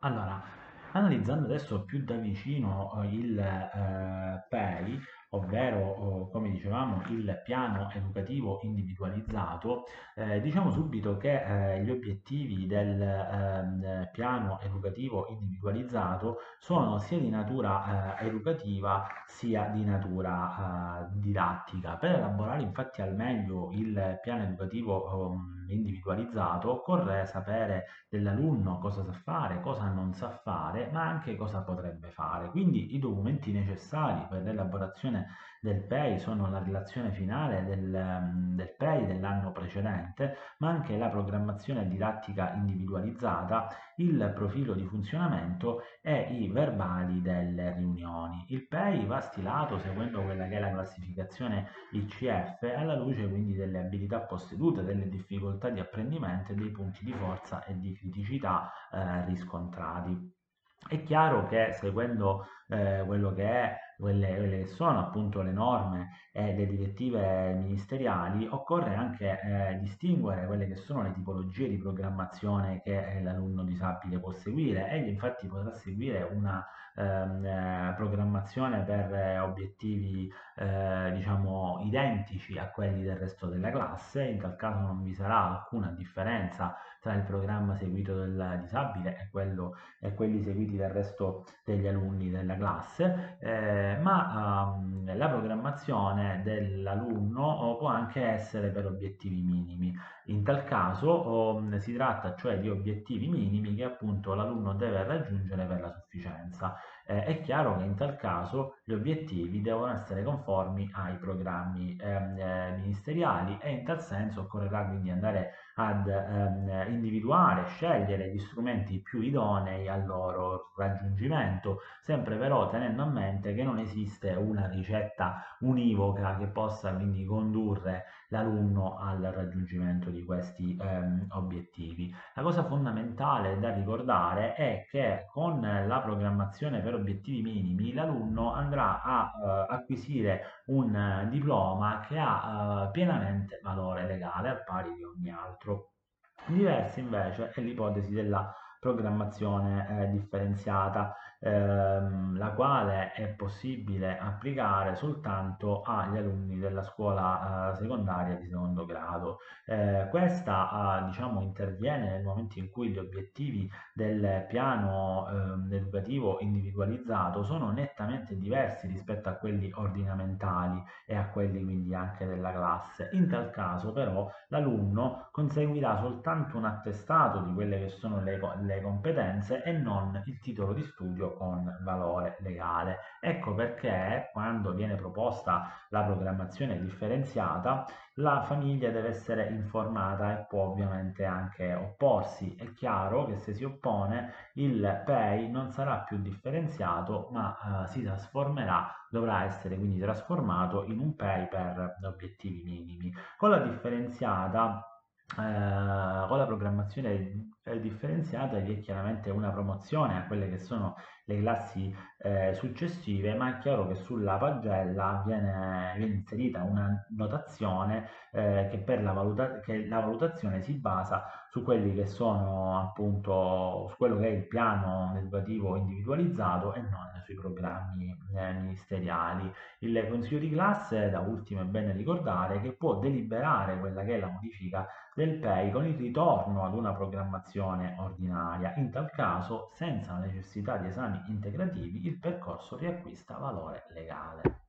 Allora, analizzando adesso più da vicino eh, il eh, PEI, ovvero, oh, come dicevamo, il piano educativo individualizzato, eh, diciamo subito che eh, gli obiettivi del ehm, piano educativo individualizzato sono sia di natura eh, educativa sia di natura eh, didattica. Per elaborare infatti al meglio il piano educativo um, individualizzato occorre sapere dell'alunno cosa sa fare, cosa non sa fare, ma anche cosa potrebbe fare. Quindi i documenti necessari per l'elaborazione del PEI sono la relazione finale del, ehm, del PEI dell'anno precedente, ma anche la programmazione didattica individualizzata, il profilo di funzionamento e i verbali delle riunioni. Il PEI va stilato seguendo quella che è la classificazione ICF alla luce quindi delle abilità possedute, delle difficoltà di apprendimento e dei punti di forza e di criticità eh, riscontrati. È chiaro che seguendo eh, quello che è quelle, quelle, che sono appunto le norme e le direttive ministeriali, occorre anche eh, distinguere quelle che sono le tipologie di programmazione che eh, l'alunno disabile può seguire. Egli infatti potrà seguire una ehm, eh, programmazione per eh, obiettivi eh, diciamo identici a quelli del resto della classe, in tal caso non vi sarà alcuna differenza tra il programma seguito dal disabile e, quello, e quelli seguiti dal resto degli alunni della classe, eh, ma um, la programmazione dell'alunno può anche essere per obiettivi minimi. In tal caso um, si tratta cioè di obiettivi minimi che appunto l'alunno deve raggiungere per la sufficienza. Eh, è chiaro che in tal caso gli obiettivi devono essere conformi ai programmi ehm, eh, ministeriali e in tal senso occorrerà quindi andare ad ehm, individuare, scegliere gli strumenti più idonei al loro raggiungimento, sempre però tenendo a mente che non esiste una ricetta univoca che possa quindi condurre l'alunno al raggiungimento di questi ehm, obiettivi. La cosa fondamentale da ricordare è che con la programmazione per obiettivi minimi l'alunno andrà a eh, acquisire un diploma che ha eh, pienamente valore legale al pari di ogni altro. Diversa invece è l'ipotesi della programmazione eh, differenziata, ehm, la quale è possibile applicare soltanto agli alunni della scuola eh, secondaria di secondo grado. Eh, questa diciamo, interviene nel momento in cui gli obiettivi del piano ehm, educativo individualizzato sono nettamente diversi rispetto a quelli ordinamentali e a quelli quindi anche della classe. In tal caso però l'alunno conseguirà soltanto un attestato di quelle che sono le, le competenze e non il titolo di studio con valore legale. Ecco perché quando viene proposta la programmazione differenziata la famiglia deve essere informata e può ovviamente anche opporsi. È chiaro che se si oppone il PEI non sarà più differenziato ma eh, si trasformerà, dovrà essere quindi trasformato in un PEI per obiettivi minimi. Con la differenziata eh, con la programmazione differenziata vi è chiaramente una promozione a quelle che sono le classi eh, successive, ma è chiaro che sulla pagella viene, viene inserita una notazione eh, che per la, valuta che la valutazione si basa su quelli che sono appunto su quello che è il piano educativo individualizzato e non sui programmi eh, ministeriali. Il consiglio di classe, da ultimo è bene ricordare, che può deliberare quella che è la modifica del PEI con il ritorno ad una programmazione ordinaria. In tal caso, senza la necessità di esami integrativi, il percorso riacquista valore legale.